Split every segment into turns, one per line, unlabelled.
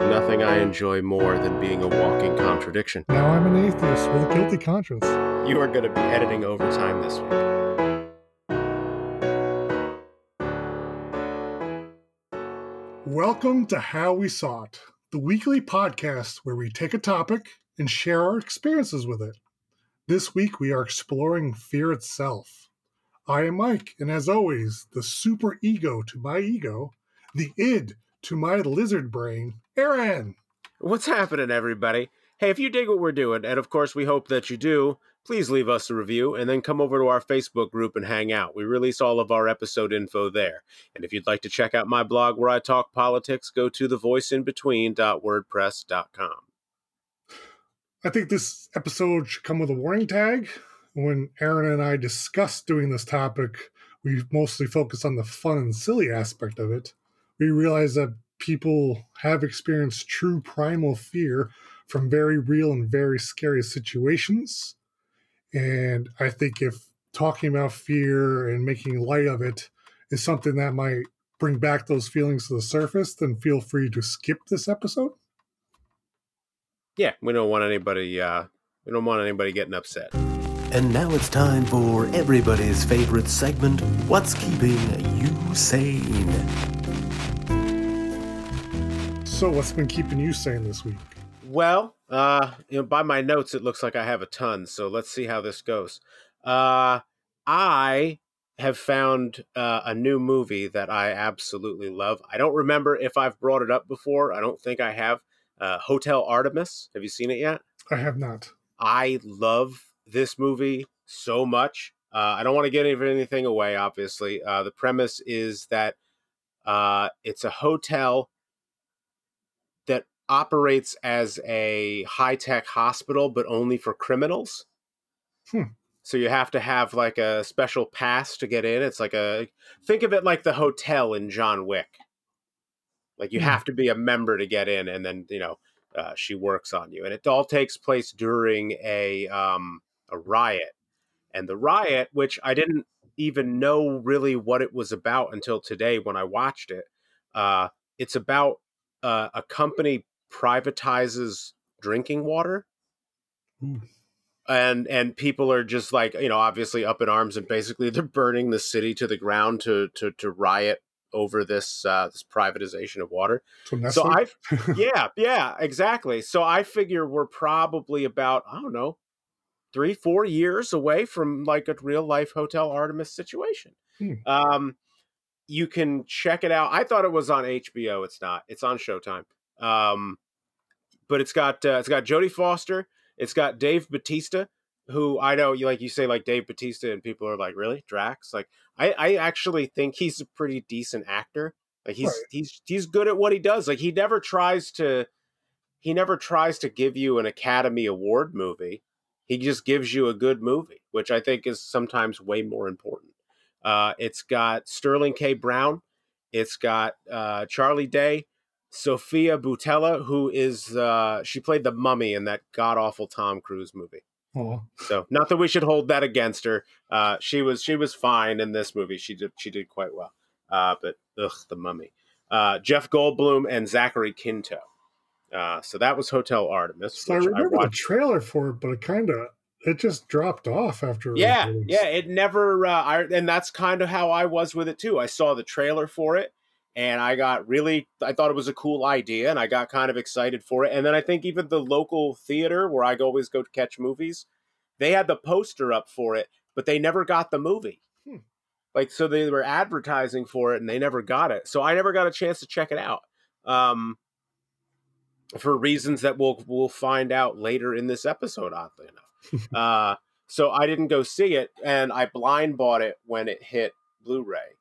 Nothing I enjoy more than being a walking contradiction.
Now I'm an atheist with a guilty conscience.
You are going to be editing overtime this week.
Welcome to How We Saw It, the weekly podcast where we take a topic and share our experiences with it. This week we are exploring fear itself. I am Mike, and as always, the super ego to my ego, the id to my lizard brain, Aaron.
What's happening, everybody? Hey, if you dig what we're doing, and of course we hope that you do, please leave us a review and then come over to our Facebook group and hang out. We release all of our episode info there. And if you'd like to check out my blog where I talk politics, go to thevoiceinbetween.wordpress.com.
I think this episode should come with a warning tag. When Aaron and I discussed doing this topic, we mostly focused on the fun and silly aspect of it. We realized that people have experienced true primal fear from very real and very scary situations and I think if talking about fear and making light of it is something that might bring back those feelings to the surface, then feel free to skip this episode.
Yeah, we don't want anybody uh we don't want anybody getting upset.
And now it's time for everybody's favorite segment What's Keeping You Sane?
So, what's been keeping you sane this week?
Well, uh, you know, by my notes, it looks like I have a ton. So let's see how this goes. Uh, I have found uh, a new movie that I absolutely love. I don't remember if I've brought it up before. I don't think I have. Uh, Hotel Artemis. Have you seen it yet?
I have not.
I love this movie so much. Uh, I don't want to get anything away, obviously. Uh, the premise is that uh, it's a hotel operates as a high tech hospital, but only for criminals.
Hmm.
So you have to have like a special pass to get in. It's like a think of it like the hotel in John Wick. Like you
Hmm.
have to be a member to get in, and then you know uh, she works on you, and it all takes place during a um, a riot. And the riot, which I didn't even know really what it was about until today when I watched it. Uh, it's about uh, a company privatizes drinking water.
Ooh.
and and people are just like you know obviously up in arms and basically they're burning the city to the ground to to to riot over this uh this privatization of water.
So,
so i yeah yeah exactly. So i figure we're probably about i don't know three four years away from like a real life hotel artemis situation.
Hmm.
um you can check it out. I thought it was on hbo it's not. It's on showtime um but it's got uh, it's got jodie foster it's got dave batista who i know you like you say like dave batista and people are like really? Drax? Like i i actually think he's a pretty decent actor. Like he's
Right.
he's he's good at what he does. Like he never tries to he never tries to give you an academy award movie. He just gives you a good movie which i think is sometimes way more important. Uh it's got sterling k. Brown it's got uh charlie day sofia boutella who is uh she played the mummy in that god awful tom cruise movie
Oh,
so not that we should hold that against her. Uh, she was she was fine in this movie. She did she did quite well. Uh, but ugh, the mummy. Uh, Jeff Goldblum and Zachary Quinto. Uh, so that was Hotel Artemis.
so I remember the trailer for it, but it kind of it just dropped off after.
yeah, yeah. It never. Uh, I, and that's kind of how I was with it too. I saw the trailer for it, and I got really. I thought it was a cool idea, and I got kind of excited for it. And then I think even the local theater where I always go to catch movies, they had the poster up for it, but they never got the movie.
Hmm.
Like so, they were advertising for it, and they never got it. So I never got a chance to check it out. Um, for reasons that we'll we'll find out later in this episode, oddly enough. uh, so I didn't go see it, and I blind bought it when it hit Blu-ray,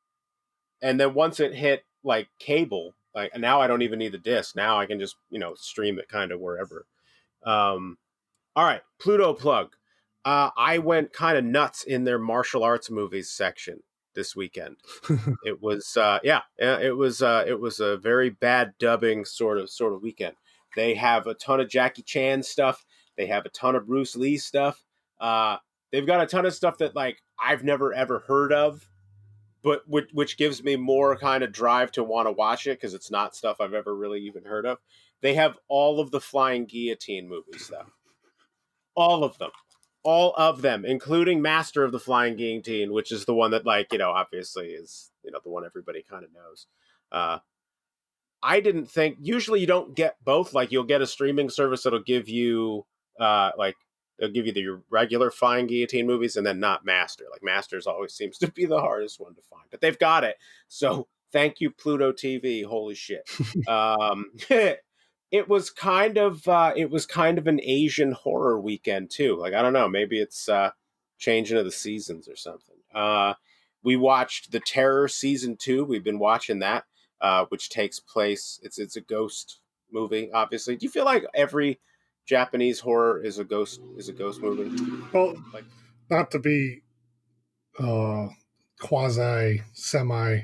and then once it hit like cable, like now I don't even need the disc. Now I can just you know stream it kind of wherever. Um, all right, Pluto plug. Uh, I went kind of nuts in their martial arts movies section this weekend. it was uh, yeah, yeah, it was uh, it was a very bad dubbing sort of sort of weekend. They have a ton of Jackie Chan stuff. They have a ton of Bruce Lee stuff. Uh, they've got a ton of stuff that like I've never ever heard of. But which, which gives me more kind of drive to want to watch it because it's not stuff I've ever really even heard of. They have all of the Flying Guillotine movies, though. All of them. All of them, including Master of the Flying Guillotine, which is the one that, like, you know, obviously is, you know, the one everybody kind of knows. Uh, I didn't think, usually you don't get both. Like, you'll get a streaming service that'll give you, uh, like, they'll give you the regular Flying Guillotine movies and then not Master. Like, Masters always seems to be the hardest one to find, but they've got it. So, thank you, Pluto TV. Holy shit. um, it was kind of uh, it was kind of an Asian horror weekend too. Like I don't know, maybe it's uh, changing of the seasons or something. Uh, we watched the Terror season two. We've been watching that, uh, which takes place. It's it's a ghost movie. Obviously, do you feel like every Japanese horror is a ghost is a ghost movie?
Well,
Like-
not to be uh, quasi semi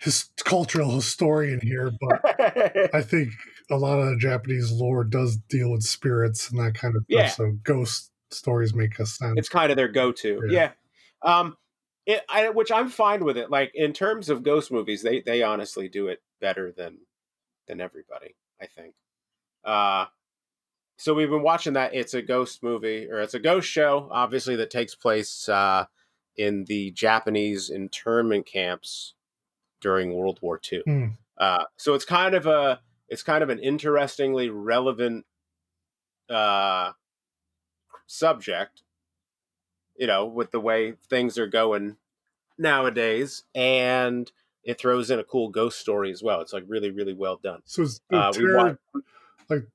his cultural historian here, but I think a lot of Japanese lore does deal with spirits and that kind of
Yeah.
stuff. So ghost stories make a sense.
it's kind of their go-to. Yeah.
Yeah.
Um it I which I'm fine with it. Like in terms of ghost movies, they they honestly do it better than than everybody, I think. Uh so we've been watching that it's a ghost movie or it's a ghost show obviously that takes place uh in the Japanese internment camps during World War II.
Hmm.
Uh, so it's kind of a it's kind of an interestingly relevant uh, subject, you know, with the way things are going nowadays, and it throws in a cool ghost story as well. It's like really really well done.
So
Uh, we
Terror
wa-
like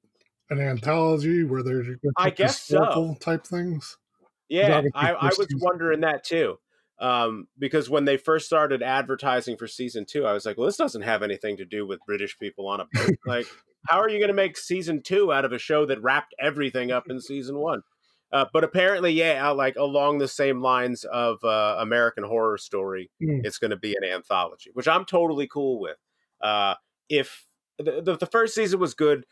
an anthology where they're
I guess so.
type things?
Yeah, I, I was
season-
wondering that too. Um, because when they first started advertising for season two, I was like, well, this doesn't have anything to do with British people on a boat. like, how are you going to make season two out of a show that wrapped everything up in season one? Uh, but apparently, yeah, uh, like along the same lines of uh, American Horror Story,
Mm.
it's going to be an anthology, which I'm totally cool with. Uh, if the, the, the first season was good,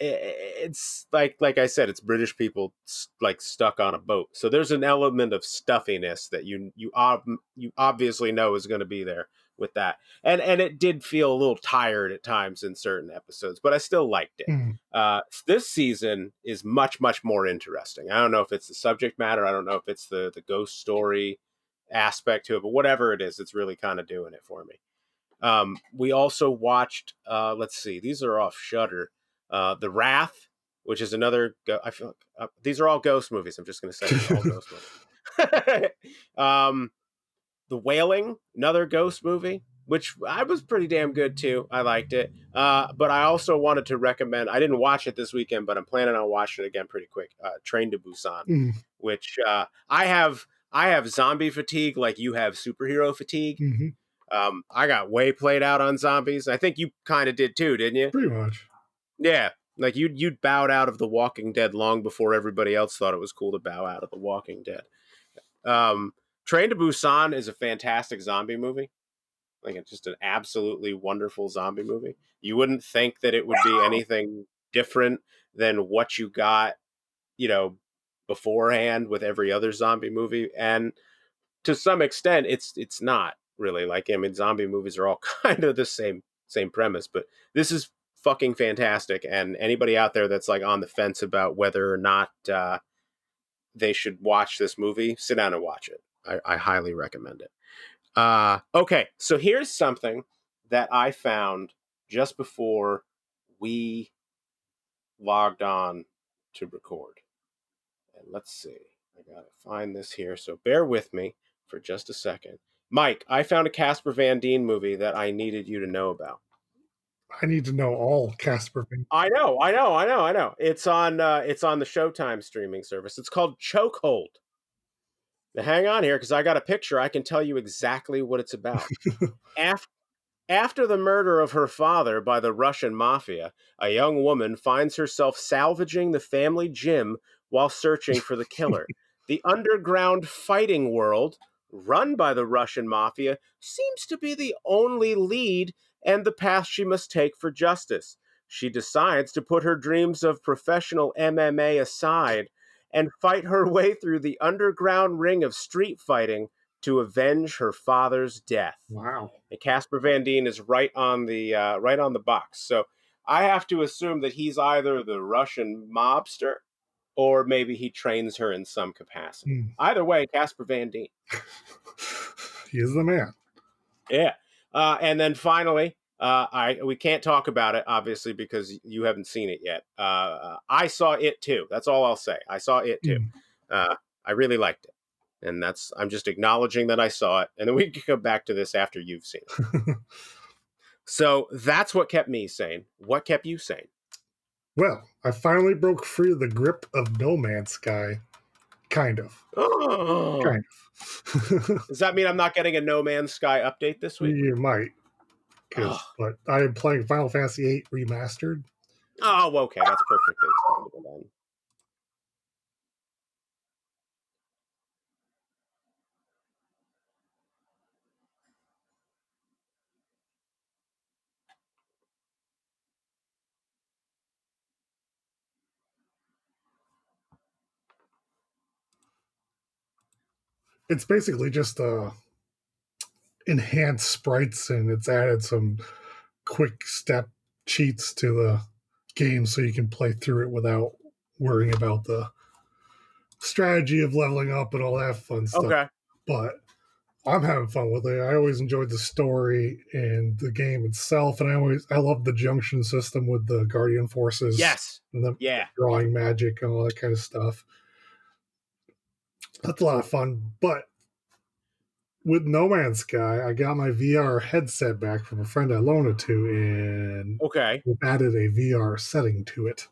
it's like like I said, it's British people like stuck on a boat. So there's an element of stuffiness that you you ob- you obviously know is going to be there with that. And and it did feel a little tired at times in certain episodes, but I still liked it.
Hmm.
Uh, this season is much much more interesting. I don't know if it's the subject matter. I don't know if it's the the ghost story aspect to it, but whatever it is, it's really kind of doing it for me. Um, we also watched. Uh, let's see, these are off Shudder. Uh, the Wrath, which is another. Go- I feel like, uh, these are all ghost movies. I'm just going to say all ghost movies. um, the Wailing, another ghost movie, which I was pretty damn good too. I liked it. Uh, but I also wanted to recommend. I didn't watch it this weekend, but I'm planning on watching it again pretty quick. Uh, Train to Busan
Mm.
which uh, I have I have zombie fatigue like you have superhero fatigue.
hmm
Um, I got way played out on zombies. I think you kind of did too, didn't you?
Pretty much.
Yeah, like you'd you'd bowed out of The Walking Dead long before everybody else thought it was cool to bow out of The Walking Dead. Um, Train to Busan is a fantastic zombie movie. Like it's just an absolutely wonderful zombie movie. You wouldn't think that it would be anything different than what you got, you know, beforehand with every other zombie movie. And to some extent, it's it's not really like I mean, zombie movies are all kind of the same same premise, but this is fucking fantastic. And anybody out there that's like on the fence about whether or not uh, they should watch this movie, sit down and watch it. I, I highly recommend it. Uh, okay, so here's something that I found just before we logged on to record. And let's see. I gotta find this here. So bear with me for just a second. Mike, I found a Casper Van Dien movie that I needed you to know about.
I need to know all Casper things.
I know, I know, I know, I know. It's on uh it's on the Showtime streaming service. It's called Chokehold. Now hang on here because I got a picture. I can tell you exactly what it's about. after after the murder of her father by the Russian mafia, a young woman finds herself salvaging the family gym while searching for the killer. the underground fighting world, run by the Russian mafia, seems to be the only lead and the path she must take for justice. She decides to put her dreams of professional MMA aside and fight her way through the underground ring of street fighting to avenge her father's death.
Wow.
And Casper Van Dien is right on the uh, right on the box. So I have to assume that he's either the Russian mobster or maybe he trains her in some capacity.
Hmm.
Either way, Casper Van Dien.
he is the man.
Yeah. Uh, and then finally, uh, I we can't talk about it obviously because you haven't seen it yet. Uh, I saw it too. That's all I'll say. I saw it too. Uh, I really liked it, and that's I'm just acknowledging that I saw it, and then we can come back to this after you've seen it. So that's what kept me sane. What kept you sane?
well, I finally broke free of the grip of No Man's Sky. Kind of.
Oh,
Kind of.
does that mean I'm not getting a No Man's Sky update this week?
you might.
Ugh.
but I am playing Final Fantasy VIII Remastered.
Oh, okay, that's perfectly acceptable then.
It's basically just uh, enhanced sprites and it's added some quick step cheats to the game so you can play through it without worrying about the strategy of leveling up and all that fun stuff.
Okay.
But I'm having fun with it. I always enjoyed the story and the game itself, and I always I love the junction system with the Guardian forces.
Yes.
and the
Yeah.
drawing magic and all that kind of stuff. That's a lot of fun. But with No Man's Sky, I got my VR headset back from a friend I loaned it to, and
Okay.
added a VR setting to it.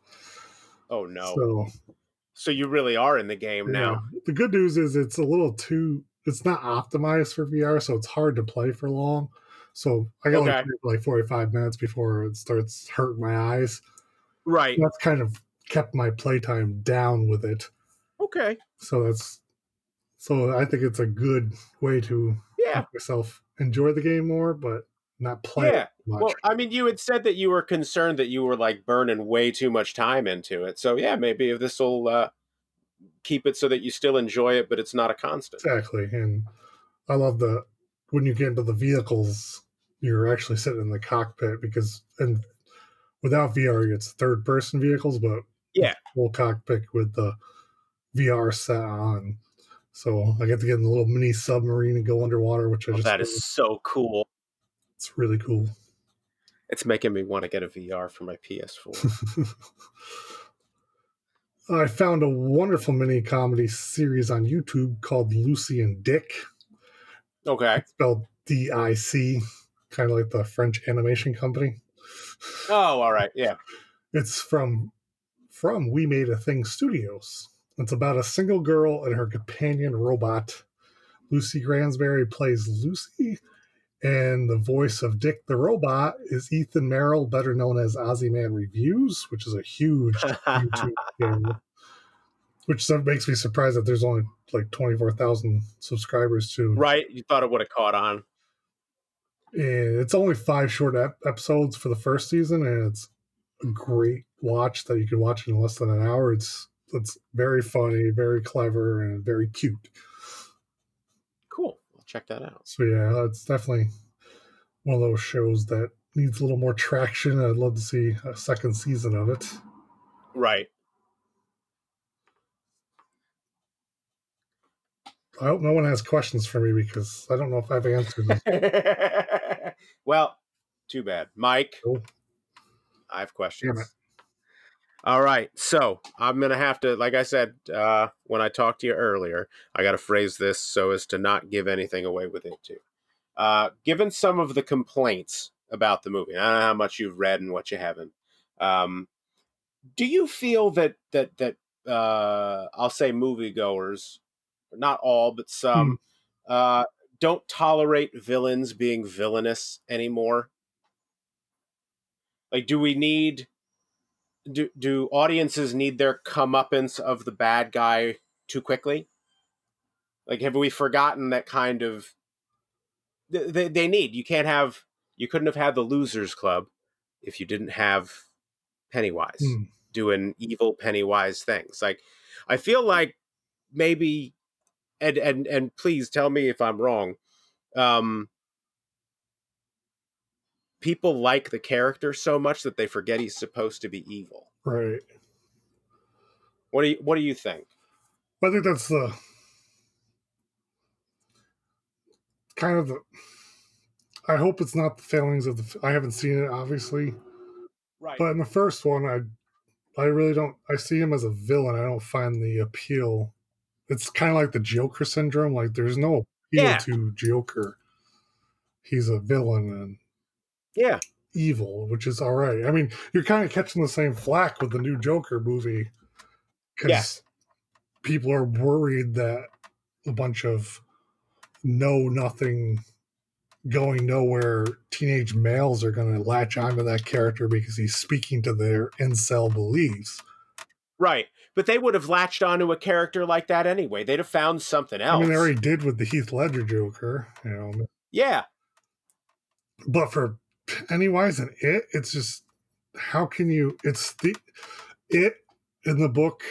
Oh no. So,
So
you really are in the game now.
the good news is it's a little too. It's not optimized for VR, so it's hard to play for long. So I got
Okay.
like, like 45 minutes before it starts hurting my eyes.
Right.
That's kind of kept my playtime down with it.
Okay.
so that's so i think it's a good way to
Yeah.
myself enjoy the game more but not play
Yeah.
it much
Well, I mean, you had said that you were concerned that you were like burning way too much time into it. So yeah, maybe if this will uh, keep it so that you still enjoy it, but it's not a constant.
exactly and i love the when you get into the vehicles you're actually sitting in the cockpit because and without vr it's third person vehicles but
Yeah.
full cockpit with the vr set on so i get to get in a little mini submarine and go underwater which i
Oh,
just
that is so cool.
it's really cool
It's making me want to get a VR for my PS4.
I found a wonderful mini comedy series on YouTube called Lucy and Dick,
okay.
spelled D I C, kind of like the French animation company.
Oh, all right. Yeah.
It's from from We Made a Thing Studios. It's about a single girl and her companion robot. Lucy Gransberry plays Lucy, and the voice of Dick the robot is Ethan Marrell, better known as Ozzy Man Reviews, which is a huge YouTube channel. Which makes me surprised that there's only like 24,000 subscribers to.
right. You thought it would have caught on.
And it's only five short ep- episodes for the first season, and it's a great watch that you can watch in less than an hour. It's it's very funny, very clever, and very cute.
Cool. I'll check that out.
So yeah, it's definitely one of those shows that needs a little more traction. I'd love to see a second season of it.
Right.
I hope no one has questions for me because I don't know if I've answered them.
well, too bad. Mike,
Oh.
I have questions. All right. So I'm going to have to, like I said, uh, when I talked to you earlier, I got to phrase this so as to not give anything away with it, too. Uh, given some of the complaints about the movie, I don't know how much you've read and what you haven't. Um, do you feel that, that, that, uh, I'll say moviegoers, not all, but some, uh, don't tolerate villains being villainous anymore? Like, do we need do do audiences need their comeuppance of the bad guy too quickly? Like, have we forgotten that kind of they they need? You can't have you couldn't have had the Losers Club if you didn't have Pennywise
Hmm.
doing evil Pennywise things. Like, I feel like maybe and and and please tell me if I'm wrong. Um, people like the character so much that they forget he's supposed to be evil.
Right.
What do you What do you think?
I think that's the kind of the. I hope it's not the failings of the. I haven't seen it, obviously,
Right.
but in the first one, I, I really don't. I see him as a villain. I don't find the appeal. It's kind of like the Joker syndrome. Like there's no appeal
Yeah.
to Joker. He's a villain and
yeah.
evil, which is all right. I mean, you're kind of catching the same flack with the new Joker movie because
Yes.
people are worried that a bunch of know nothing, going nowhere teenage males are going to latch onto that character because he's speaking to their incel beliefs.
Right. But they would have latched onto a character like that anyway. They'd have found something else.
I mean, they already did with the Heath Ledger Joker, you know.
yeah.
But for Pennywise and it, it's just how can you? It's the it in the book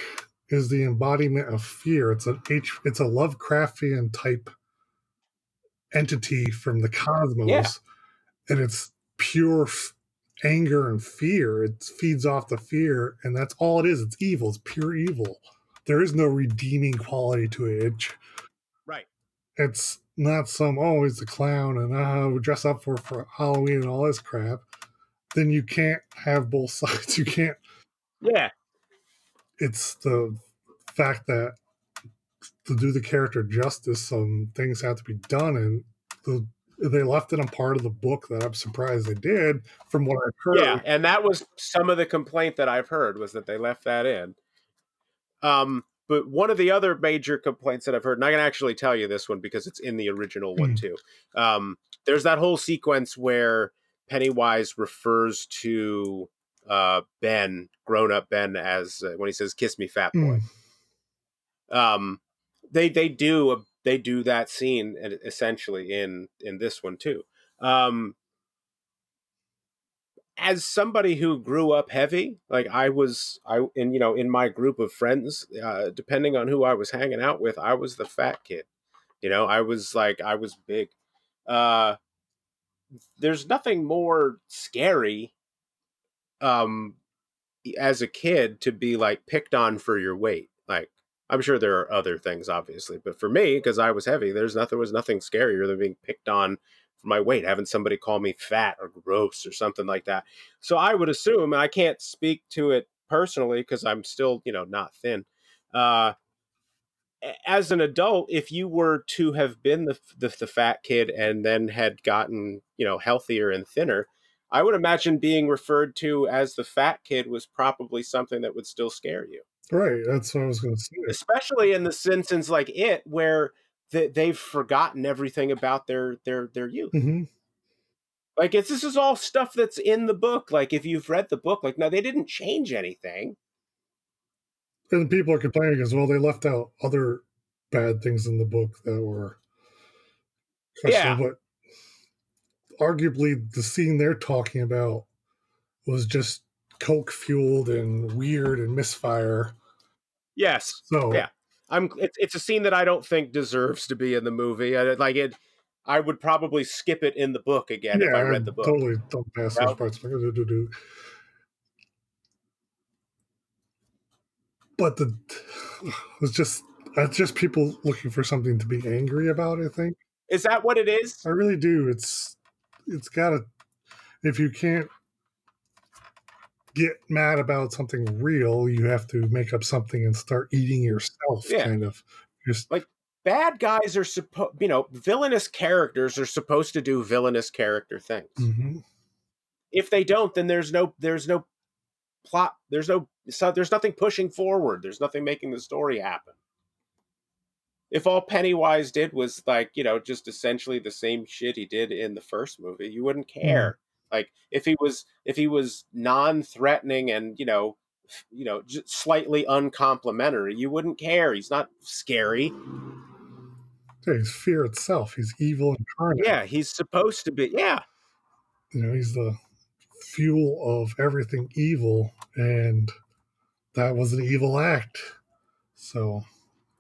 is the embodiment of fear. It's a H. It's a Lovecraftian type entity from the cosmos,
Yeah.
and it's pure f- anger and fear. It feeds off the fear, and that's all it is. It's evil. It's pure evil. There is no redeeming quality to it. It
Right.
it's not some oh he's a clown and uh we dress up for for Halloween and all this crap, then you can't have both sides. You can't.
Yeah.
It's the fact that to do the character justice, some things have to be done, and the they left it a part of the book that I'm surprised they did. From what I've heard,
Yeah, and that was some of the complaint that I've heard was that they left that in. Um, but one of the other major complaints that I've heard, and I can actually tell you this one because it's in the original one
Mm.
too. Um, there's that whole sequence where Pennywise refers to uh, Ben, grown up Ben, as uh, when he says "kiss me, fat boy."
Mm.
Um, they they do a, they do that scene essentially in in this one too. Um, as somebody who grew up heavy, like I was, I in you know in my group of friends, uh, depending on who I was hanging out with, I was the fat kid. You know, I was like I was big. Uh, there's nothing more scary, um, as a kid to be like picked on for your weight. Like I'm sure there are other things, obviously, but for me, because I was heavy, there's nothing was nothing scarier than being picked on my weight, having somebody call me fat or gross or something like that. So I would assume, and I can't speak to it personally because I'm still, you know, not thin. Uh, as an adult, if you were to have been the, the the fat kid and then had gotten, you know, healthier and thinner, I would imagine being referred to as the fat kid was probably something that would still scare you
right. That's what I was going to say.
especially in the instance like it where th- they've forgotten everything about their their their youth
hmm
like it's this is all stuff that's in the book like if you've read the book like no they didn't change anything
And people are complaining as well. They left out other bad things in the book that were
Yeah.
But arguably, the scene they're talking about was just coke fueled and weird and misfire.
yes
So
Yeah. I'm it's, it's a scene that i don't think deserves to be in the movie I, like it i would probably skip it in the book again if i read the book
totally don't pass those parts. But the it's just it's just people looking for something to be angry about. I think
is that what it is
I really do. It's it's got to if you can't get mad about something real, you have to make up something and start eating yourself.
Yeah.
Kind of just like
bad guys are supposed you know villainous characters are supposed to do villainous character things
mhm.
if they don't then there's no there's no plot there's no so there's nothing pushing forward there's nothing making the story happen if all pennywise did was like you know just essentially the same shit he did in the first movie you wouldn't care like if he was if he was non-threatening and you know you know just slightly uncomplimentary you wouldn't care he's not scary
Yeah, he's fear itself. He's evil incarnate.
yeah he's supposed to be yeah
you know he's the fuel of everything evil and that was an evil act so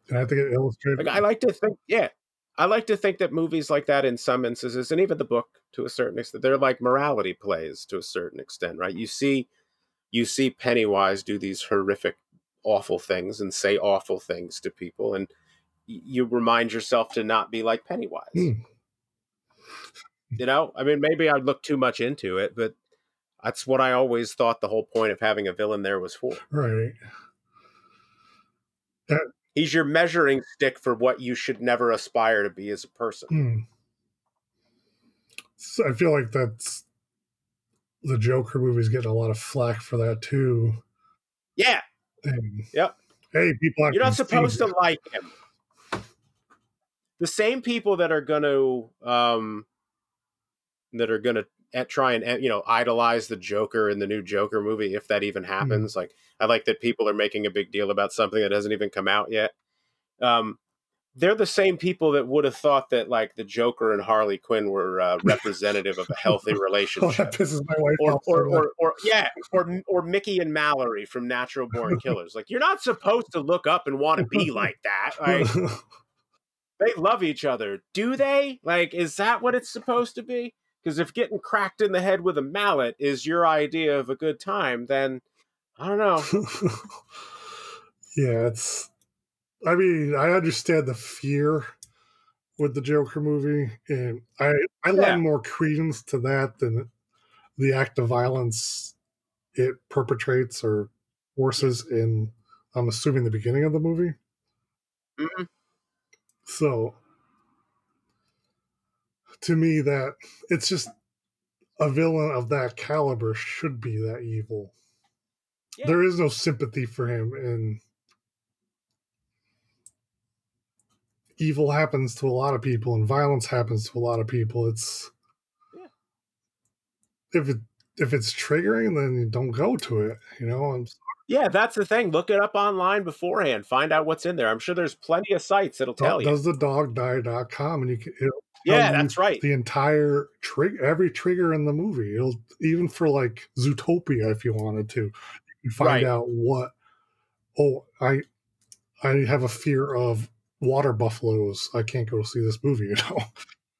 And I think it illustrated.
Like I like to think, yeah, I like to think that movies like that, in some instances, and even the book to a certain extent, they're like morality plays to a certain extent, right? You see, you see Pennywise do these horrific, awful things and say awful things to people, and you remind yourself to not be like Pennywise.
Hmm.
You know, I mean, maybe I look too much into it, but that's what I always thought the whole point of having a villain there was for.
Right.
He's your measuring stick for what you should never aspire to be as a person.
Hmm. I feel like that's the Joker movie's getting a lot of flack for that too.
Yeah,
And,
Yep.
Hey, people,
you're not supposed to like him. The same people that are going to um that are going to try and eh, you know idolize the Joker in the new Joker movie if that even happens. Like I like that people are making a big deal about something that hasn't even come out yet. Um they're the same people that would have thought that like the Joker and Harley Quinn were uh, representative of a healthy
Oh,
relationship.
that pisses my wife
or or, or or yeah, or or Mickey and Mallory from Natural Born Killers. Like you're not supposed to look up and want to be like that. Like they love each other, do they? Like is that what it's supposed to be? Because if getting cracked in the head with a mallet is your idea of a good time, then I don't know.
yeah, it's. I mean, I understand the fear with the Joker movie, and I I
Yeah.
lend more credence to that than the act of violence it perpetrates or forces in. I'm assuming the beginning of the movie.
Mhm.
So, to me, that it's just a villain of that caliber should be that evil.
Yeah.
There is no sympathy for him, and evil happens to a lot of people, and violence happens to a lot of people. It's yeah. if it if it's triggering, then you don't go to it. You know, I'm
Yeah, that's the thing. Look it up online beforehand. Find out what's in there. I'm sure there's plenty of sites that'll tell you.
does the dog die.com and you can it'll
Yeah, that's right.
the entire trigger every trigger in the movie it'll even for like zootopia if you wanted to you can find
Right.
out what oh i i have a fear of water buffaloes i can't go see this movie you know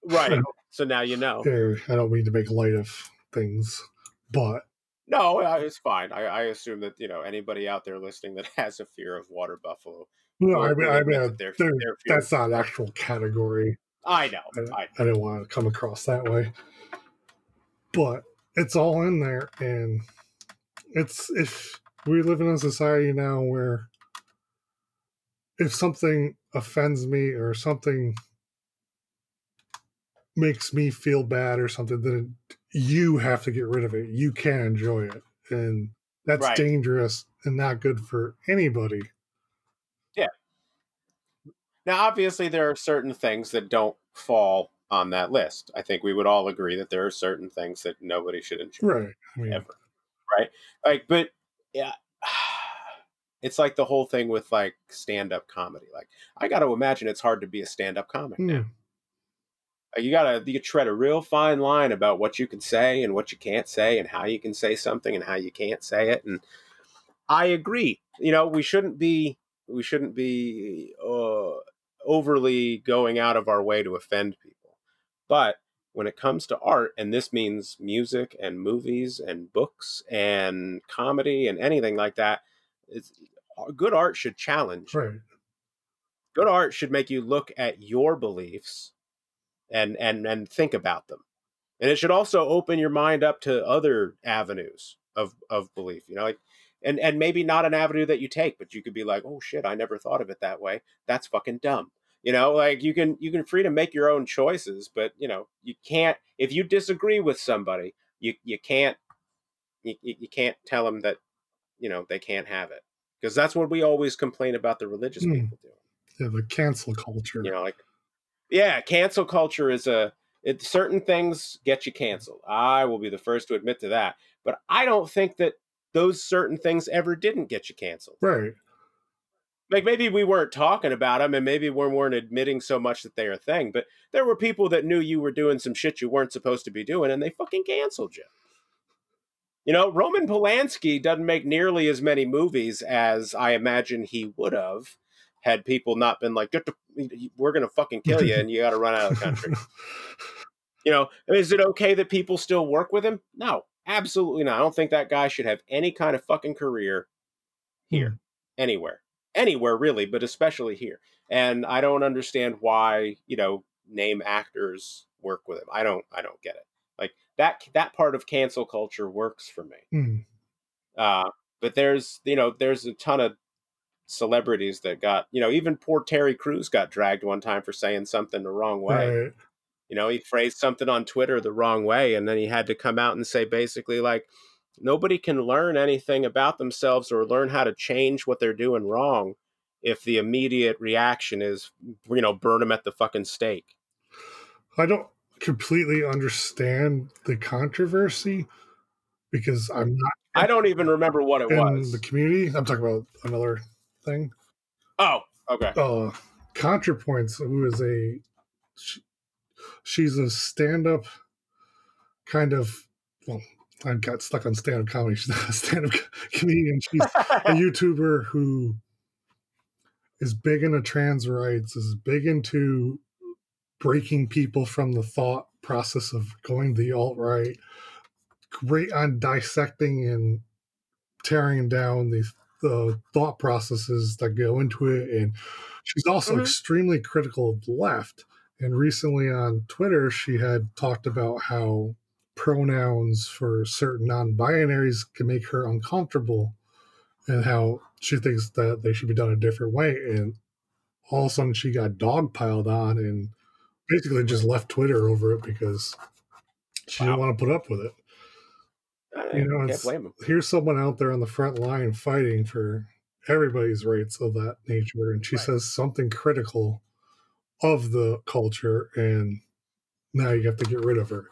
Right. So now you know.
I don't mean to make light of things but
No, it's fine. I, I assume that you know anybody out there listening that has a fear of water buffalo.
no i mean i mean
that their-
there-
their fear-
that's not an actual category
I know. I,
I didn't want to come across that way. But it's all in there and it's if we live in a society now where if something offends me or something makes me feel bad or something, then you have to get rid of it. You can't enjoy it. And that's
Right.
dangerous and not good for anybody. Yeah.
Now, obviously, there are certain things that don't fall on that list. I think we would all agree that there are certain things that nobody should enjoy.
Right. I mean,
Ever. Right. Like, but yeah, it's like the whole thing with like stand-up comedy. Like, I got to imagine it's hard to be a stand-up comic now.
hmm,
Like, you gotta you tread a real fine line about what you can say and what you can't say and how you can say something and how you can't say it and i agree you know we shouldn't be we shouldn't be uh, overly going out of our way to offend people but when it comes to art and this means music and movies and books and comedy and anything like that it's, good art should challenge
right.
good art should make you look at your beliefs and and and think about them. And it should also open your mind up to other avenues of of belief you know like and and maybe not an avenue that you take but you could be like oh shit i never thought of it that way. That's fucking dumb. You know like you can you can free to make your own choices but you know you can't if you disagree with somebody you you can't you, you you can't tell them that you know they can't have it because that's what we always complain about the religious
Hmm.
people doing
Yeah, the cancel culture.
you know like yeah cancel culture is a it, certain things get you canceled i will be the first to admit to that but i don't think that those certain things ever didn't get you canceled
Right.
like maybe we weren't talking about them and maybe we weren't admitting so much that they're a thing but there were people that knew you were doing some shit you weren't supposed to be doing and they fucking canceled you you know roman polanski doesn't make nearly as many movies as i imagine he would have had people not been like, "Get the- "We're gonna fucking kill you," and you got to run out of the country. you know, I mean, is it okay that people still work with him? No, absolutely not. I don't think that guy should have any kind of fucking career here, hmm. anywhere, anywhere really, but especially here. And I don't understand why you know name actors work with him. I don't. I don't get it. That. That part of cancel culture works for me.
Hmm.
Uh, but there's you know there's a ton of celebrities that got you know even poor Terry Crews got dragged one time for saying something the wrong way.
Right.
You know, he phrased something on Twitter the wrong way, and then he had to come out and say basically like nobody can learn anything about themselves or learn how to change what they're doing wrong if the immediate reaction is you know burn them at the fucking stake.
I don't completely understand the controversy because I'm not
I don't even remember what it
in
was.
the community. I'm talking about another thing.
Oh, okay.
Uh, ContraPoints, who is a she, she's a stand-up kind of well, I got stuck on stand-up comedy. She's not a stand-up comedian. She's a YouTuber who is big into trans rights, is big into breaking people from the thought process of going the alt right. Great on dissecting and tearing down the the thought processes that go into it, and she's also
Mhm.
extremely critical of the left. And recently on Twitter, she had talked about how pronouns for certain non-binaries can make her uncomfortable and how she thinks that they should be done a different way. And all of a sudden, she got dogpiled on and basically just left Twitter over it because she didn't want to put up with it.
I
You know,
can't blame him.
Here's someone out there on the front line fighting for everybody's rights of that nature, and she
Right.
says something critical of the culture, and now you have to get rid of her.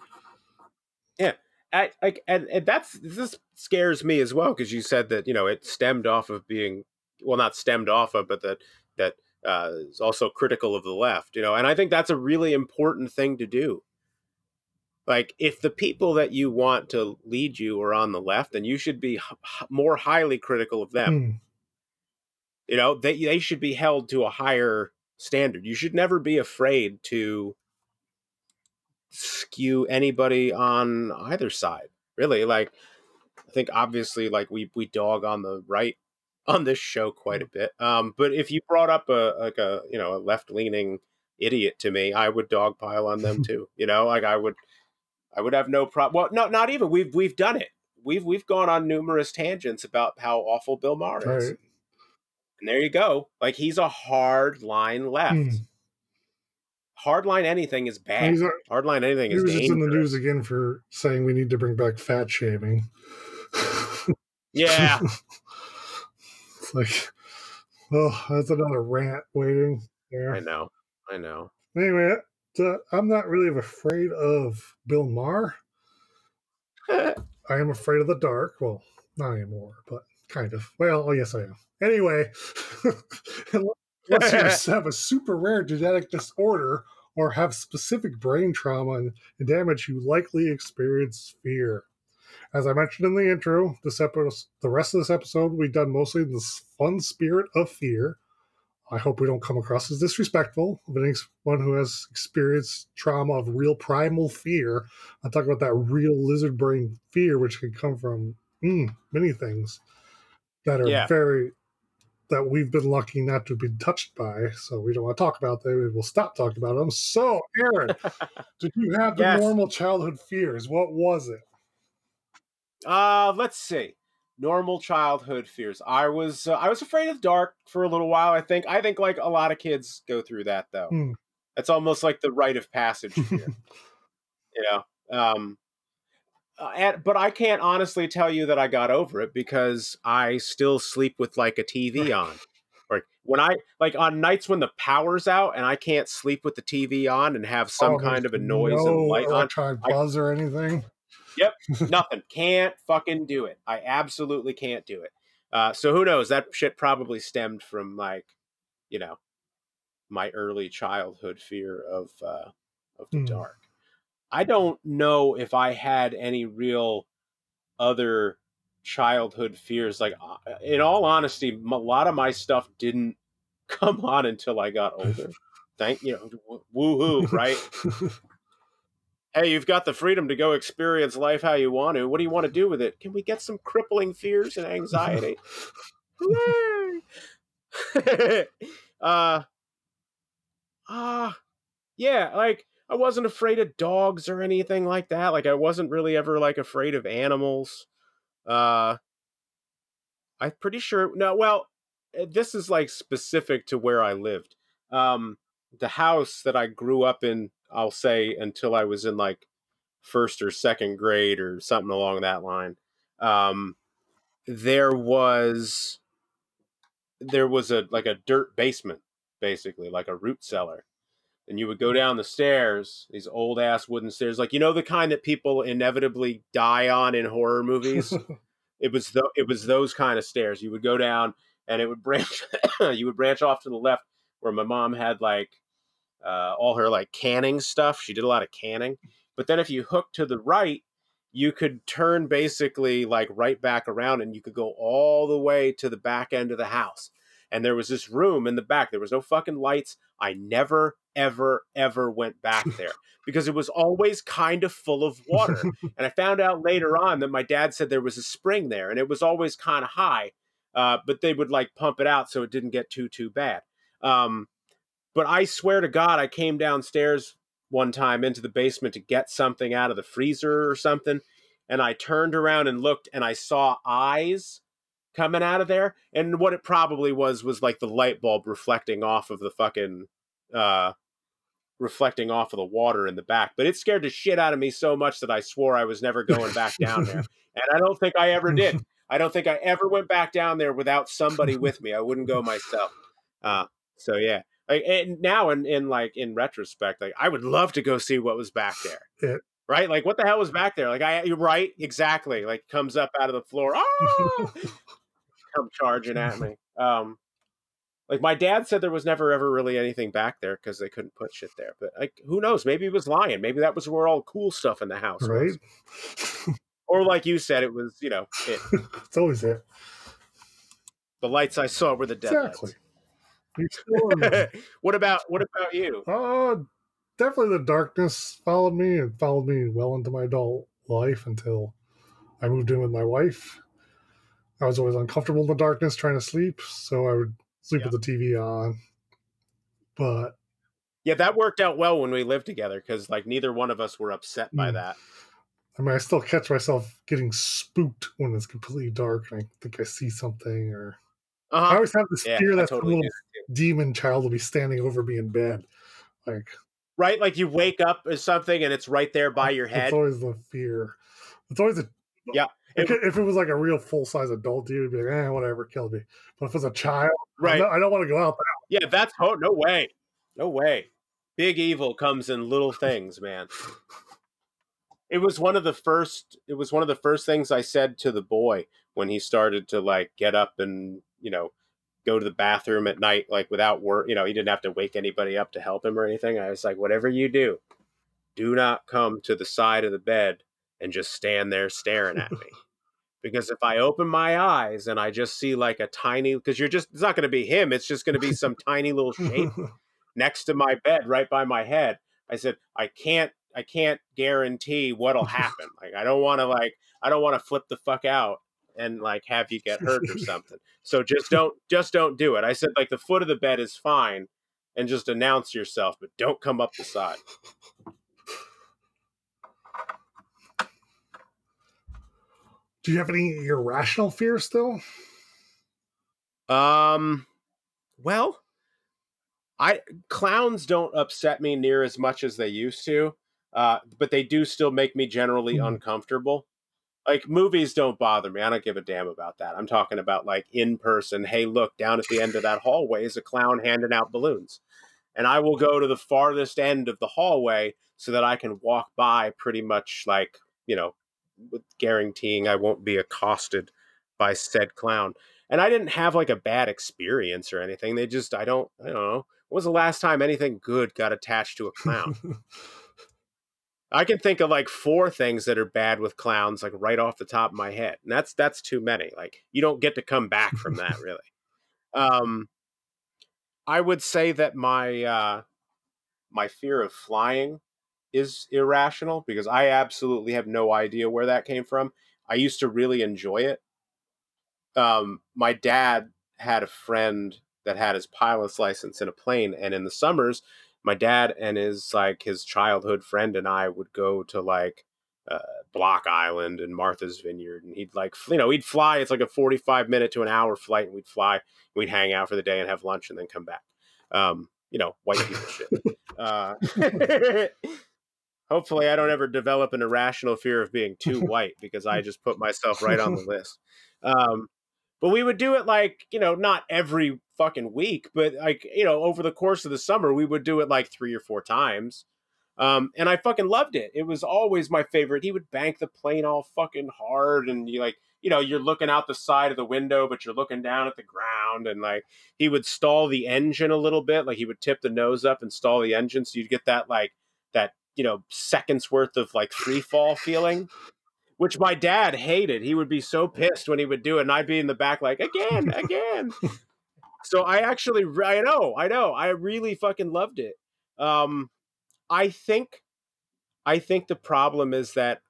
Yeah, I, like and, and that's this scares me as well because you said that you know it stemmed off of being well not stemmed off of but that that uh, is also critical of the left you know and i think that's a really important thing to do. Like if the people that you want to lead you are on the left then you should be h- more highly critical of them.
Hmm.
you know they, they should be held to a higher standard. You should never be afraid to skew anybody on either side really. Like i think obviously like we we dog on the right on this show quite a bit um but if you brought up a like a you know a left leaning idiot to me i would dogpile on them too you know like i would i would have no problem well no not even we've we've done it. We've we've gone on numerous tangents about how awful bill maher is.
Right.
and there you go like he's a hard line left.
Hmm.
hard line anything is bad. hard line anything
He
is
was just in the news again for saying we need to bring back fat shaming.
yeah
it's like, oh, that's another rant waiting there.
i know i know
Anyway, uh, I'm not really afraid of Bill Maher. I am afraid of the dark. Well, not anymore, but kind of. Well, oh, yes, I am. Anyway, unless you have a super rare genetic disorder or have specific brain trauma and damage, you likely experience fear. As I mentioned in the intro, this episode, the rest of this episode, we've done mostly in this fun spirit of fear. I hope we don't come across as disrespectful of anyone who has experienced trauma of real primal fear. I'm talking about that real lizard brain fear, which can come from mm, many things that are
Yeah.
very that we've been lucky not to be touched by. So we don't want to talk about them. We'll stop talking about them. So, Aaron, did you have the
Yes.
normal childhood fears? What was it?
Uh let's see. Normal childhood fears. I was uh, i was afraid of the dark for a little while i think i think like a lot of kids go through that though.
Hmm.
it's almost like the rite of passage you know? Um uh, and, but i can't honestly tell you that i got over it because i still sleep with like a tv on. Or when i like on nights when the power's out and i can't sleep with the tv on and have some
Oh,
kind of a noise
no
and light on I-
buzz or anything.
Nothing. Can't fucking do it. I absolutely can't do it. Uh, so who knows? That shit probably stemmed from like, you know, my early childhood fear of uh, of the
Hmm.
dark. I don't know if I had any real other childhood fears. Like, uh, in all honesty, a lot of my stuff didn't come on until I got older. Thank you know, woohoo, right? hey, you've got the freedom to go experience life how you want to. What do you want to do with it? Can we get some crippling fears and anxiety? uh, uh, yeah, like I wasn't afraid of dogs or anything like that. Like I wasn't really ever like afraid of animals. Uh, I'm pretty sure. No, well, eh, this is like specific to where I lived. Um, the house that I grew up in, I'll say until I was in like first or second grade or something along that line. Um, there was there was a like a dirt basement basically like a root cellar and you would go down the stairs these old ass wooden stairs like you know the kind that people inevitably die on in horror movies it was the, it was those kind of stairs you would go down and it would branch you would branch off to the left where my mom had like uh, all her like canning stuff she did a lot of canning but then if you hook to the right you could turn basically like right back around and you could go all the way to the back end of the house. And there was this room in the back. There was no fucking lights. I never, ever, ever went back there because it was always kind of full of water. and I found out later on that my dad said there was a spring there and it was always kind of high, uh, but they would like pump it out so it didn't get too, too bad. Um, but I swear to God, I came downstairs one time into the basement to get something out of the freezer or something. And I turned around and looked and I saw eyes coming out of there. And what it probably was was like the light bulb reflecting off of the fucking uh reflecting off of the water in the back. But it scared the shit out of me so much that I swore I was never going back down there. And I don't think I ever did. I don't think I ever went back down there without somebody with me. I wouldn't go myself. Uh so yeah. Like and now in, in like in retrospect, like I would love to go see what was back there.
Yeah.
Right? Like what the hell was back there? Like I you're right, exactly. Like comes up out of the floor. Oh come charging at me. Um like my dad said there was never ever really anything back there because they couldn't put shit there. But like who knows? Maybe he was lying. Maybe that was where all cool stuff in the house
right?
was. Or like you said, it was, you know, it.
it's always it.
the lights I saw were the dead
Exactly.
Lights. what about what about you?
Uh, definitely the darkness followed me and followed me well into my adult life until I moved in with my wife. I was always uncomfortable in the darkness trying to sleep, so I would sleep
Yeah.
with the TV on. But
Yeah, that worked out well when we lived together because like neither one of us were upset by
Mm.
that.
I mean, I still catch myself getting spooked when it's completely dark and I think I see something, or I
Uh-huh.
always have this
Yeah,
fear
I
that
totally do.
little demon child will be standing over me in bed. Like
Right? Like you wake up or something and it's right there by your head.
It's always the fear. It's always a
Yeah,
If
it-
if it was like a real full size adult dude, would be like, eh, whatever, killed me. But if it's a child,
Right.
I don't, I don't want to go out there.
Yeah, that's oh no way. No way. Big evil comes in little things, man. It was one of the first it was one of the first things I said to the boy when he started to like get up and, you know, go to the bathroom at night like without work, you know, he didn't have to wake anybody up to help him or anything. I was like, whatever you do, do not come to the side of the bed and just stand there staring at me. Because if I open my eyes and I just see like a tiny, because you're just, it's not going to be him, it's just going to be some tiny little shape next to my bed right by my head i said i can't i can't guarantee what'll happen like i don't want to like i don't want to flip the fuck out and like have you get hurt or something so just don't just don't do it i said like the foot of the bed is fine and just announce yourself but don't come up the side
Do you have any irrational fear still?
Um, well, I clowns don't upset me near as much as they used to, uh, but they do still make me generally
Mhm.
uncomfortable. Like movies don't bother me. I don't give a damn about that. I'm talking about like in person. Hey, look down at the end of that hallway is a clown handing out balloons, and I will go to the farthest end of the hallway so that I can walk by pretty much like you know, guaranteeing I won't be accosted by said clown and I didn't have like a bad experience or anything. They just I don't I don't know. When was the last time anything good got attached to a clown? I can think of like four things that are bad with clowns, like right off the top of my head, and that's that's too many. Like you don't get to come back from that, really. Um, I would say that my uh, my fear of flying is irrational because I absolutely have no idea where that came from. I used to really enjoy it. Um, my dad had a friend that had his pilot's license in a plane, and in the summers, my dad and his like his childhood friend and I would go to like uh, Block Island and Martha's Vineyard, and he'd like you know he'd fly. It's like a forty five minute to an hour flight, and we'd fly. We'd hang out for the day and have lunch, and then come back. Um, you know, white people shit. Uh, hopefully, I don't ever develop an irrational fear of being too white because I just put myself right on the list. Um, but we would do it like you know not every fucking week but like you know over the course of the summer we would do it like three or four times. Um, and i fucking loved it. It was always my favorite. He would bank the plane all fucking hard and you like you know you're looking out the side of the window but you're looking down at the ground and like he would stall the engine a little bit. Like he would tip the nose up and stall the engine so you'd get that like that you know seconds worth of like free fall feeling which my dad hated. He would be so pissed when he would do it, and I'd be in the back like again, again. so I actually, I know, I know, I really fucking loved it. Um, I think, I think the problem is that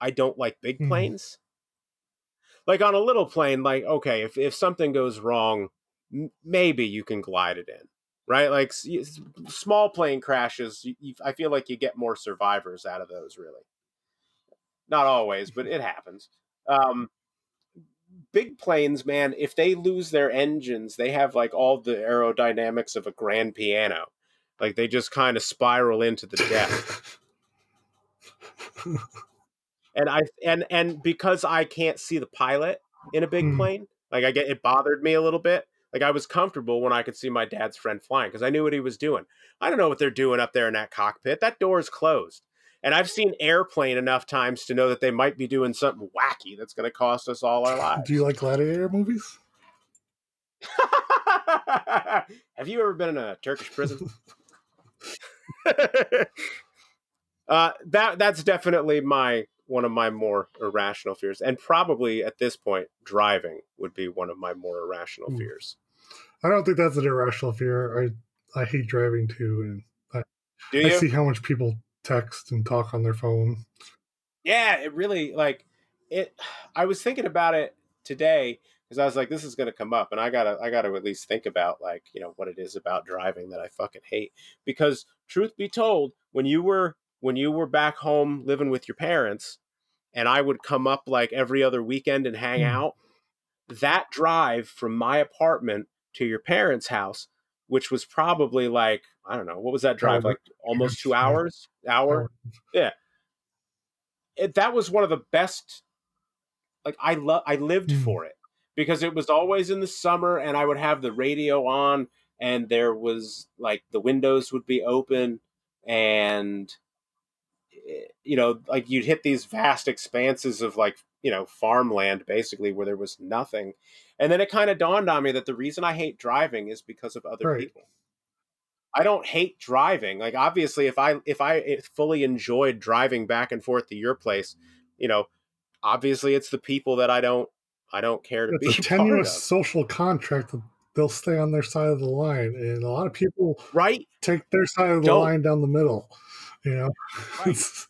I don't like big
Mhm.
planes. Like on a little plane, like okay, if if something goes wrong, m- maybe you can glide it in, right? Like s- s- small plane crashes, you, you, I feel like you get more survivors out of those, really not always, but it happens. Um, big planes, man, if they lose their engines, they have like all the aerodynamics of a grand piano. Like they just kind of spiral into the depth. and I and and because I can't see the pilot in a big
Hmm.
plane, like I get it bothered me a little bit. Like I was comfortable when I could see my dad's friend flying because I knew what he was doing. I don't know what they're doing up there in that cockpit. That door is closed. And I've seen airplane enough times to know that they might be doing something wacky that's going to cost us all our lives.
Do you like gladiator movies?
Have you ever been in a Turkish prison? uh, that that's definitely my one of my more irrational fears, and probably at this point, driving would be one of my more irrational
Hmm.
fears.
I don't think that's an irrational fear. I I hate driving too, and
Do
I see how much people text and talk on their phone.
Yeah, it really like it. I was thinking about it today because I was like, this is going to come up, and I gotta, I gotta at least think about like you know what it is about driving that I fucking hate. Because truth be told, when you were when you were back home living with your parents, and I would come up like every other weekend and hang
Hmm.
out, that drive from my apartment to your parents' house, which was probably like I don't know what was that drive like almost two hours, hour? Yeah. It, that was one of the best like i love i lived
Mm.
for it because it was always in the summer and i would have the radio on and there was like the windows would be open and eh, you know like you'd hit these vast expanses of like you know farmland basically where there was nothing and then it kind of dawned on me that the reason i hate driving is because of other
Right.
people I don't hate driving. Like obviously, if I if I eh, fully enjoyed driving back and forth to your place, you know, obviously it's the people that I don't I don't care to
It's
be
a tenuous social contract that they'll stay on their side of the line, and a lot of people
right?
take their side of the
Don't.
line down the middle. You know,
Right.
it's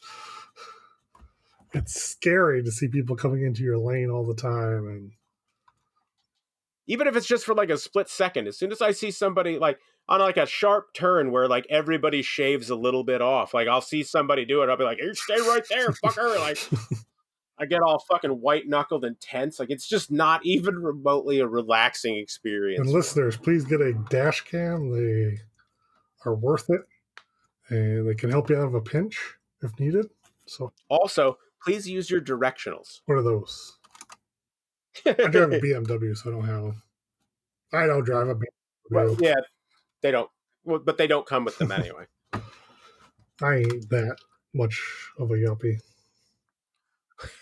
it's scary to see people coming into your lane all the time, and
Even if it's just for like a split second. As soon as I see somebody like on like a sharp turn where like everybody shaves a little bit off, like I'll see somebody do it, I'll be like, "You stay right there, fucker!" Like I get all fucking white knuckled and tense. Like it's just not even remotely a relaxing experience.
and listeners, please get a dash cam. They are worth it, and they can help you out of a pinch if needed. So,
Also, please use your directionals.
what are those? I drive a BMW, so I don't have. them. I don't drive a BMW.
Well, yeah, they don't. Well, but they don't come with them anyway.
I ain't that much of a yuppie.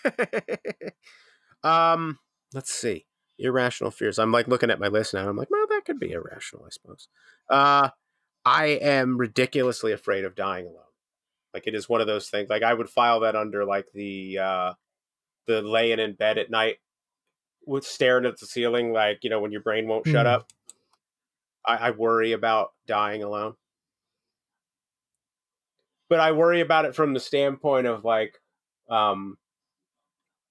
um, let's see. Irrational fears. I'm like looking at my list now. I'm like, well, that could be irrational, I suppose. Uh, I am ridiculously afraid of dying alone. Like it is one of those things. Like I would file that under like the uh, the laying in bed at night with staring at the ceiling, like you know when your brain won't shut
Hmm.
up. I, I worry about dying alone. But I worry about it from the standpoint of like, um,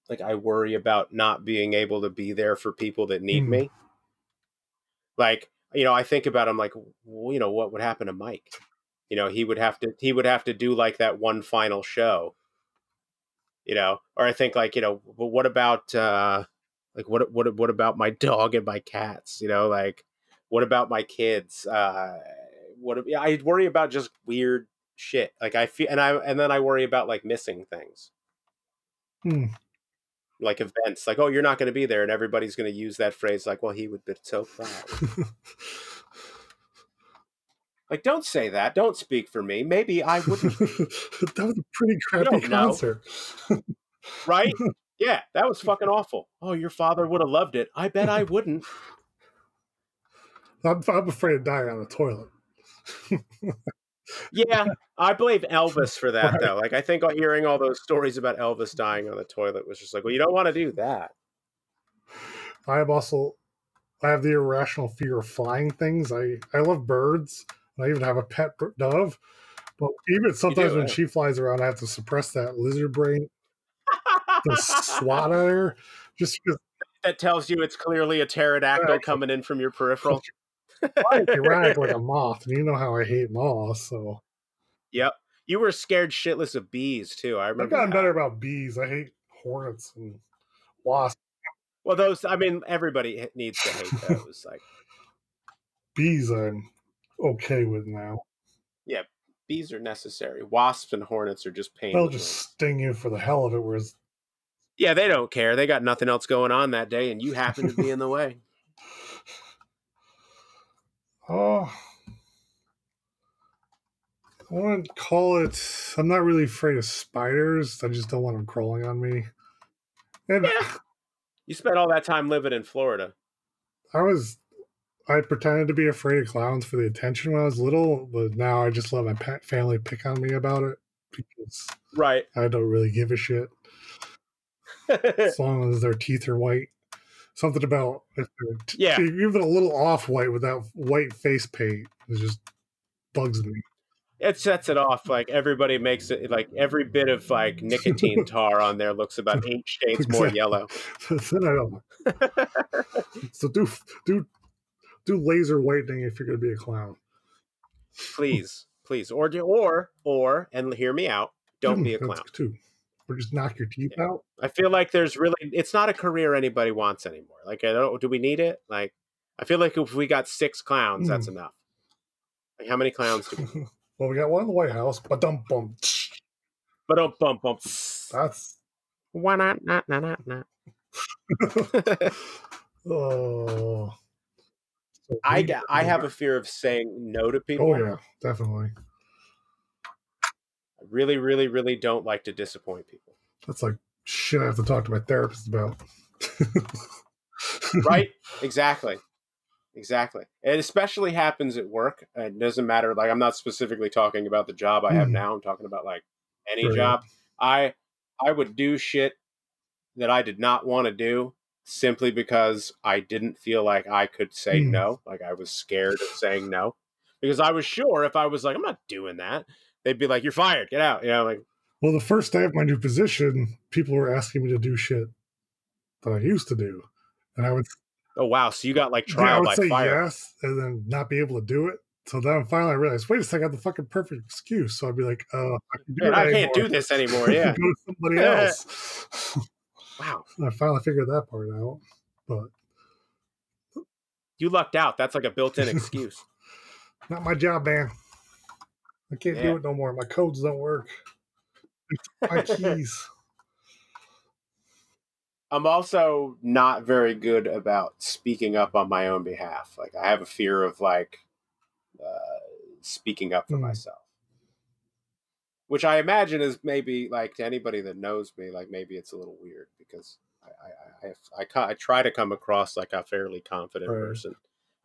like I worry about not being able to be there for people that need
Hmm.
me. Like, you know, I think about him like, well, you know, what would happen to Mike? You know, he would have to he would have to do like that one final show. You know, or I think like, you know, but what about uh like what what what about my dog and my cats? You know, like what about my kids? Uh what yeah, I worry about just weird shit. Like I feel and I and then I worry about like missing things.
Hmm.
Like events, like oh, you're not going to be there, and everybody's going to use that phrase, like, "Well, he would be so proud." Like, don't say that. Don't speak for me. Maybe I wouldn't,
that was a pretty crappy concert.
right? Yeah, that was fucking awful. Oh, your father would have loved it. I bet I wouldn't.
I'm, I'm afraid of dying on the toilet.
Yeah, I blame Elvis for that
Right.
though. Like, I think hearing all those stories about Elvis dying on the toilet was just like, well, you don't want to do that.
I have also I have the irrational fear of flying things. I I love birds. I even have a pet dove. But even sometimes when
yeah.
she flies around, I have to suppress that lizard brain to swat at her. Just because
that tells you it's clearly a pterodactyl coming in from your peripheral.
I'm like a moth, and you know how I hate moths. So
Yep. You were scared shitless of bees too. I remember.
I've gotten
that.
better about bees. I hate hornets and wasps.
Well, those. I mean, everybody needs to hate those. Like
Bees, I'm okay with now.
Yeah, bees are necessary. Wasps and hornets are just pain.
They'll just sting you for the hell of it. Whereas
Yeah, they don't care. They got nothing else going on that day, and you happen to be in the way.
Oh, I want to call it. I'm not really afraid of spiders. I just don't want them crawling on me. And
Yeah. You spent all that time living in Florida.
I was, I pretended to be afraid of clowns for the attention when I was little, but now I just let my pa- family pick on me about it because
Right.
I don't really give a shit as long as their teeth are white. Something about if they're t-
Yeah.
even a little off white with that white face paint it just bugs me.
it sets it off. Like everybody makes it like every bit of like nicotine tar on there looks about eight shades more yellow.
then I don't. So do do do laser whitening if you're going to be a clown.
please, please, or or or and hear me out. Don't be a
Mm,
clown.
Too. Or just knock your teeth
Yeah.
out.
I feel like there's really it's not a career anybody wants anymore. Like I don't do we need it? Like I feel like if we got six clowns, that's
Hmm.
enough. Like how many clowns do we
well, we got one in the White House, but dump bum.
But don't bump bump.
That's
Why not? Not not not not.
oh. So
I I have a fear of saying no to people.
Oh yeah, definitely.
I really, really, really don't like to disappoint people.
That's like shit. I have to talk to my therapist about.
Right? exactly. Exactly. It especially happens at work. It doesn't matter. Like I'm not specifically talking about the job I have
Mhm.
now. I'm talking about like any
Right.
job. I I would do shit that I did not want to do simply because I didn't feel like I could say
Mm.
no. Like I was scared of saying no. Because I was sure if I was like, I'm not doing that, they'd be like, You're fired, get out. You know, like
Well, the first day of my new position, people were asking me to do shit that I used to do, and I would,
oh wow, so you got like trial
yeah, I would
by
say
fire.
yes, and then not be able to do it. So then finally I realized, wait a second, I got the fucking perfect excuse. So I'd be like, uh, I, can do
Man, I can't do this anymore. Yeah.
Go to somebody else.
wow.
I finally figured that part out. But
You lucked out. That's like a built-in excuse.
not my job, man. I can't
Yeah.
do it no more. My codes don't work. My keys.
I'm also not very good about speaking up on my own behalf. Like I have a fear of like uh, speaking up for
Hmm.
myself, which I imagine is maybe like to anybody that knows me, like maybe it's a little weird because I I I, I, I try to come across like a fairly confident
Right.
person,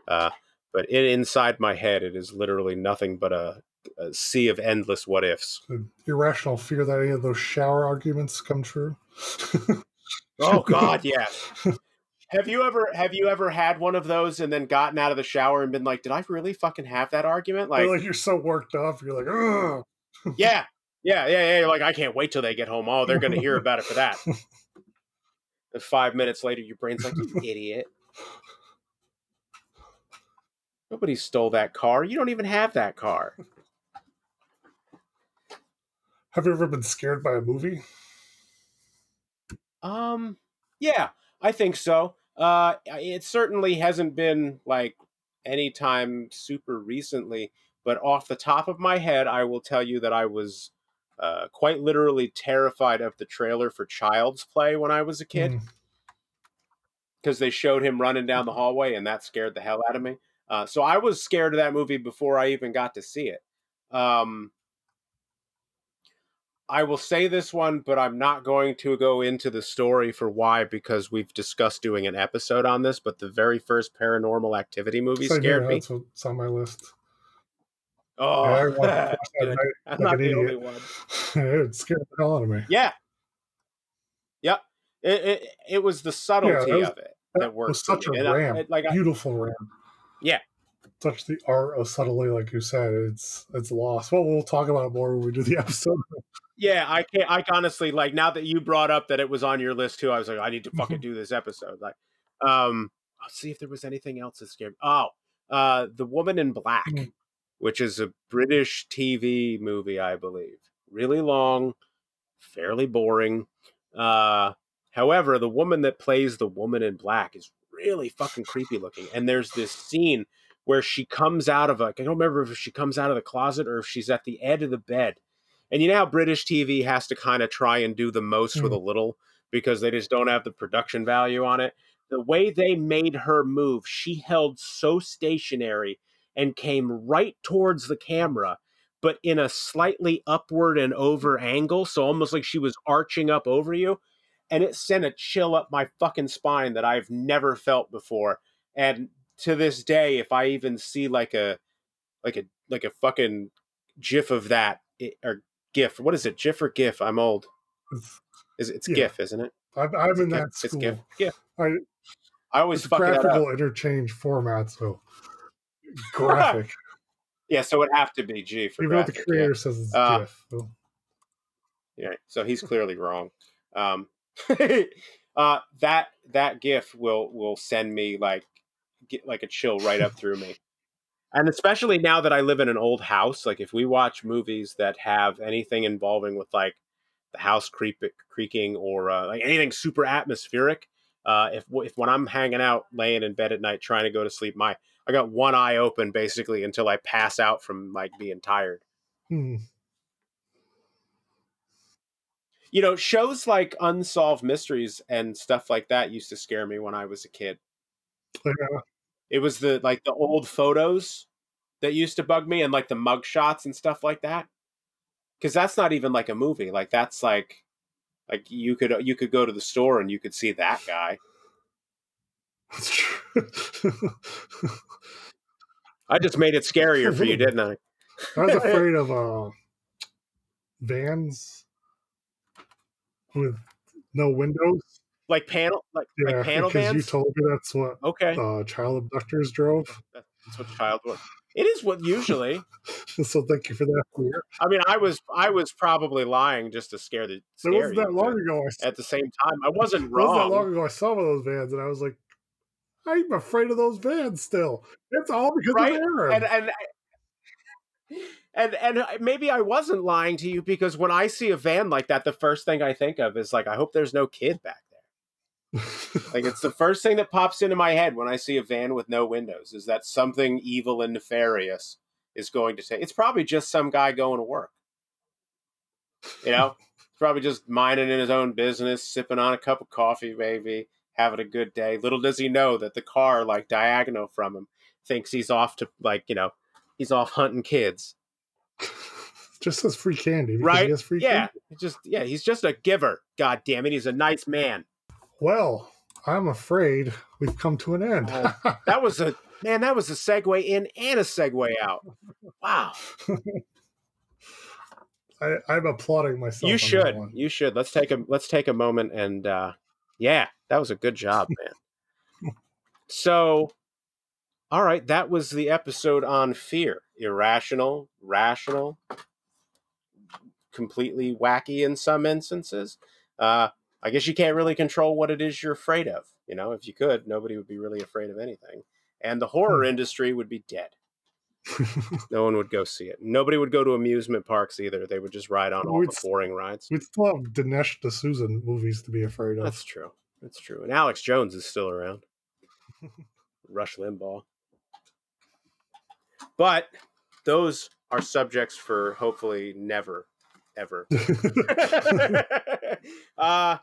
uh, but in, inside my head it is literally nothing but a, a sea of endless what ifs.
Irrational fear that any of those shower arguments come true.
Oh God, yes. Have you ever have you ever had one of those and then gotten out of the shower and been like, "Did I really fucking have that argument?"
Like,
Like,
you're so worked up, you're like, Ugh.
yeah, yeah, yeah, yeah. You're like, I can't wait till they get home. Oh, they're gonna hear about it for that. And five minutes later, your brain's like, "You idiot." Nobody stole that car. You don't even have that car.
Have you ever been scared by a movie?
Um, yeah, I think so. Uh, it certainly hasn't been like anytime super recently, but off the top of my head, I will tell you that I was uh, quite literally terrified of the trailer for Child's Play when I was a kid
Mm.
because they showed him running down the hallway and that scared the hell out of me. Uh, so I was scared of that movie before I even got to see it. Um, I will say this one, but I'm not going to go into the story for why because we've discussed doing an episode on this. But the very first Paranormal Activity movie scared me.
That's what's on my list.
Oh,
Yeah, I that night
I'm
like
not the only one.
it scared the hell out of me.
Yeah, yep. It, it it was the subtlety
was-
of it that
That
worked.
such
me.
a
I-
ram,
I- like I,
beautiful ram.
Yeah.
Such the art of subtlety, like you said, it's it's lost. Well, we'll talk about it more when we do the episode.
Yeah, I can't. I honestly like now that you brought up that it was on your list too. I was like, I need to fucking do this episode. Like, um, I'll see if there was anything else that scared. Me. Oh, uh, the Woman in Black,
Mm.
which is a British TV movie, I believe. Really long, fairly boring. Uh, however, the woman that plays the Woman in Black is really fucking creepy looking. And there's this scene where she comes out of a. I don't remember if she comes out of the closet or if she's at the edge of the bed. And you know how British TV has to kind of try and do the most with a mm. little because they just don't have the production value on it. The way they made her move, she held so stationary and came right towards the camera, but in a slightly upward and over angle. So almost like she was arching up over you. And it sent a chill up my fucking spine that I've never felt before. And to this day, if I even see like a like a like a fucking gif of that it, or gif, what is it? GIF or GIF? I'm old.
It's,
Is it's
Yeah.
GIF, isn't it?
I'm, I'm in
GIF?
that
It's. GIF. GIF.
I,
I always fuck it up.
graphical interchange format, so graphic.
Yeah, so it would have to be G for
Even though the
graphic,
creator says it's
Uh,
GIF. so-
Yeah. yeah, so he's clearly wrong. Um, uh, that that GIF will will send me like get like a chill right up through me. And especially now that I live in an old house, like if we watch movies that have anything involving with like the house creep- creaking or uh, like anything super atmospheric, uh, if if when I'm hanging out, laying in bed at night, trying to go to sleep, my I got one eye open basically until I pass out from like being tired.
Hmm.
You know, shows like Unsolved Mysteries and stuff like that used to scare me when I was a kid.
Yeah,
It was the like the old photos that used to bug me and like the mug shots and stuff like that. Cause that's not even like a movie. Like that's like like you could you could go to the store and you could see that guy.
that's true.
I just made it scarier for you, didn't I?
I was afraid of uh, vans with no windows.
Like panel like,
Yeah,
like panel
because you told me that's what
okay.
uh, child abductors drove.
That's what child was. It is what usually.
so thank you for that.
I mean, I was I was probably lying just to scare the
It wasn't that long ago. I, s-
At the same time, I wasn't wrong.
it wasn't that long ago. I saw one of those vans, and I was like, I'm afraid of those vans still. It's all because
Right?
of Aaron.
And and and and maybe I wasn't lying to you because when I see a van like that, the first thing I think of is like, I hope there's no kid back. Like it's the first thing that pops into my head when I see a van with no windows is that something evil and nefarious is going to take. It's probably just some guy going to work. You know, it's probably just minding in his own business, sipping on a cup of coffee, maybe having a good day. Little does he know that the car, like diagonal from him, thinks he's off to like you know, he's off hunting kids.
just says free candy.
Right?
Free
Yeah,
candy.
just yeah, he's just a giver. God damn it, he's a nice man.
Well, I'm afraid we've come to an end.
Oh, That was a man. That was a segue in and a segue out. Wow.
I, I'm applauding myself.
you should you should let's take a let's take a moment and uh yeah that was a good job man So, all right, that was the episode on fear. Irrational, rational, completely wacky in some instances. Uh, I guess you can't really control what it is you're afraid of. You know, if you could, nobody would be really afraid of anything. And the horror
Hmm.
industry would be dead. No one would go see it. Nobody would go to amusement parks either. They would just ride on all
We'd
the boring rides.
We'd still have Dinesh D'Souza movies to be afraid of.
That's true. That's true. And Alex Jones is still around. Rush Limbaugh. But those are subjects for hopefully never, ever. uh,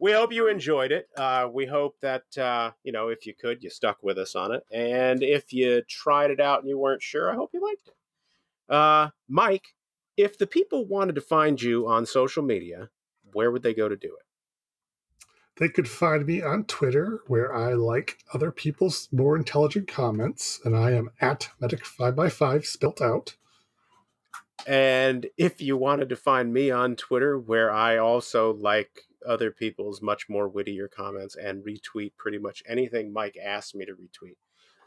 we hope you enjoyed it. Uh, we hope that, uh, you know, if you could, you stuck with us on it. And if you tried it out and you weren't sure, I hope you liked it. Uh, Mike, if the people wanted to find you on social media, where would they go to do it?
They could find me on Twitter, where I like other people's more intelligent comments, and I am at Medic5x5 spelt out.
And if you wanted to find me on Twitter, where I also like other people's much more wittier comments and retweet pretty much anything Mike asked me to retweet,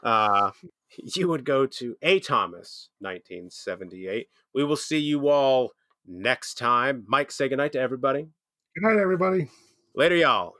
uh, you would go to A Thomas 1978. We will see you all next time. Mike, say goodnight to everybody.
Good night, everybody.
Later, y'all.